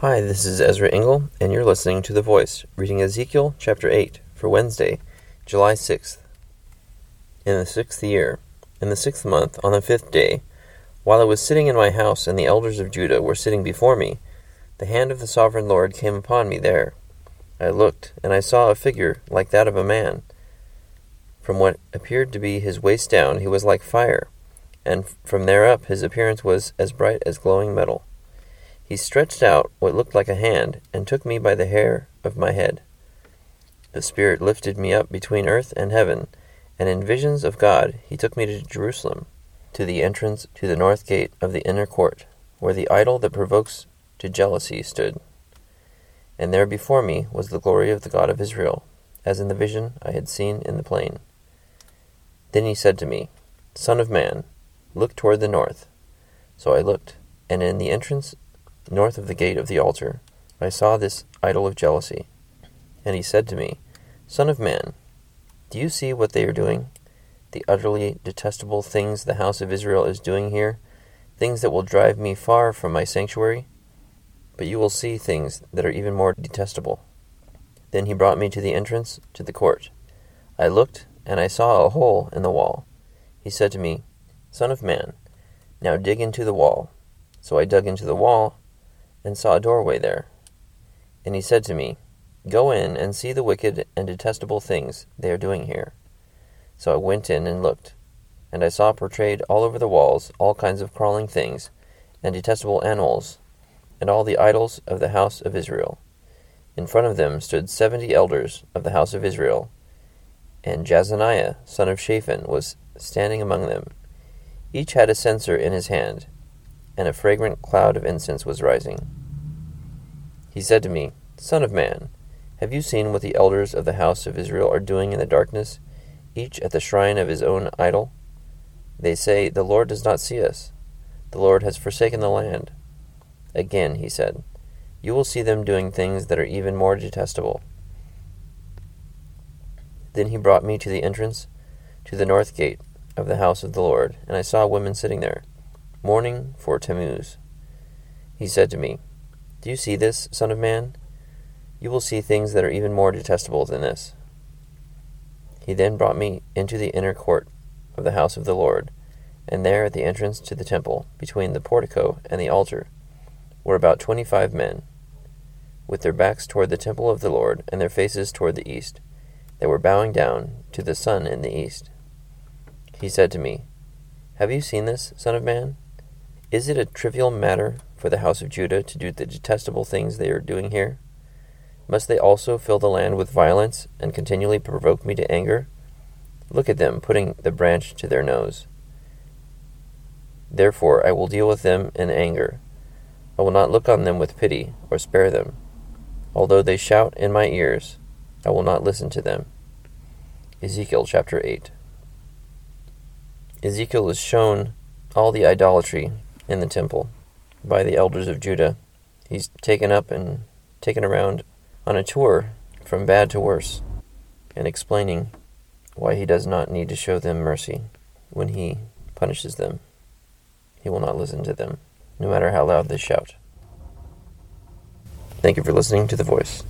Hi, this is Ezra Engel, and you're listening to The Voice, reading Ezekiel chapter 8 for Wednesday, July 6th. In the sixth year, in the sixth month, on the fifth day, while I was sitting in my house and the elders of Judah were sitting before me, the hand of the sovereign Lord came upon me there. I looked, and I saw a figure like that of a man. From what appeared to be his waist down, he was like fire, and from there up his appearance was as bright as glowing metal. He stretched out what looked like a hand, and took me by the hair of my head. The Spirit lifted me up between earth and heaven, and in visions of God he took me to Jerusalem, to the entrance to the north gate of the inner court, where the idol that provokes to jealousy stood. And there before me was the glory of the God of Israel, as in the vision I had seen in the plain. Then he said to me, Son of man, look toward the north. So I looked, and in the entrance north of the gate of the altar, I saw this idol of jealousy. And he said to me, Son of man, do you see what they are doing? The utterly detestable things the house of Israel is doing here, things that will drive me far from my sanctuary? But you will see things that are even more detestable. Then he brought me to the entrance to the court. I looked, and I saw a hole in the wall. He said to me, Son of man, now dig into the wall. So I dug into the wall, and saw a doorway there. And he said to me, Go in and see the wicked and detestable things they are doing here. So I went in and looked, and I saw portrayed all over the walls all kinds of crawling things, and detestable animals, and all the idols of the house of Israel. In front of them stood seventy elders of the house of Israel, and Jaazaniah, son of Shaphan, was standing among them. Each had a censer in his hand and a fragrant cloud of incense was rising. He said to me, Son of man, have you seen what the elders of the house of Israel are doing in the darkness, each at the shrine of his own idol? They say, The Lord does not see us. The Lord has forsaken the land. Again, he said, You will see them doing things that are even more detestable. Then he brought me to the entrance to the north gate of the house of the Lord, and I saw women sitting there Mourning for Tammuz. He said to me, Do you see this, Son of Man? You will see things that are even more detestable than this. He then brought me into the inner court of the house of the Lord, and there at the entrance to the temple, between the portico and the altar, were about twenty five men, with their backs toward the temple of the Lord, and their faces toward the east. They were bowing down to the sun in the east. He said to me, Have you seen this, Son of Man? Is it a trivial matter for the house of Judah to do the detestable things they are doing here? Must they also fill the land with violence and continually provoke me to anger? Look at them putting the branch to their nose. Therefore I will deal with them in anger. I will not look on them with pity or spare them. Although they shout in my ears, I will not listen to them. Ezekiel chapter 8. Ezekiel is shown all the idolatry in the temple by the elders of Judah. He's taken up and taken around on a tour from bad to worse and explaining why he does not need to show them mercy when he punishes them. He will not listen to them, no matter how loud they shout. Thank you for listening to The Voice.